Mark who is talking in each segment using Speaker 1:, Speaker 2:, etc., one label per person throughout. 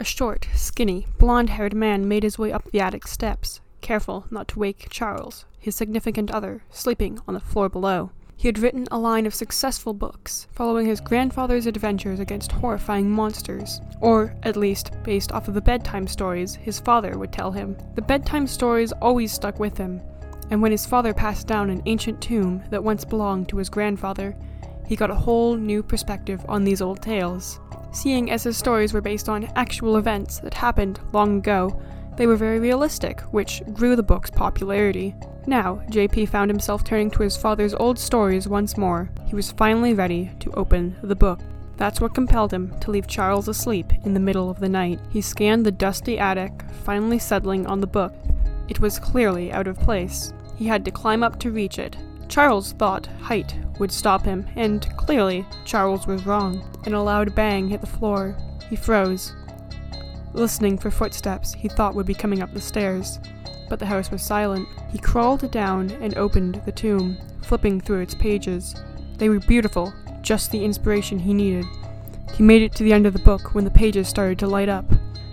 Speaker 1: A short, skinny, blond haired man made his way up the attic steps, careful not to wake Charles, his significant other, sleeping on the floor below. He had written a line of successful books, following his grandfather's adventures against horrifying monsters, or, at least, based off of the bedtime stories his father would tell him. The bedtime stories always stuck with him, and when his father passed down an ancient tomb that once belonged to his grandfather, he got a whole new perspective on these old tales. Seeing as his stories were based on actual events that happened long ago, they were very realistic, which grew the book's popularity. Now, JP found himself turning to his father's old stories once more. He was finally ready to open the book. That's what compelled him to leave Charles asleep in the middle of the night. He scanned the dusty attic, finally settling on the book. It was clearly out of place. He had to climb up to reach it. Charles thought height would stop him, and clearly, Charles was wrong. And a loud bang hit the floor. He froze, listening for footsteps he thought would be coming up the stairs. But the house was silent. He crawled down and opened the tomb, flipping through its pages. They were beautiful, just the inspiration he needed. He made it to the end of the book when the pages started to light up.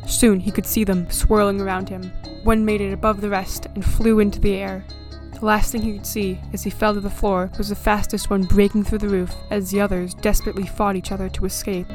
Speaker 1: Soon he could see them swirling around him. One made it above the rest and flew into the air. The last thing he could see as he fell to the floor was the fastest one breaking through the roof as the others desperately fought each other to escape.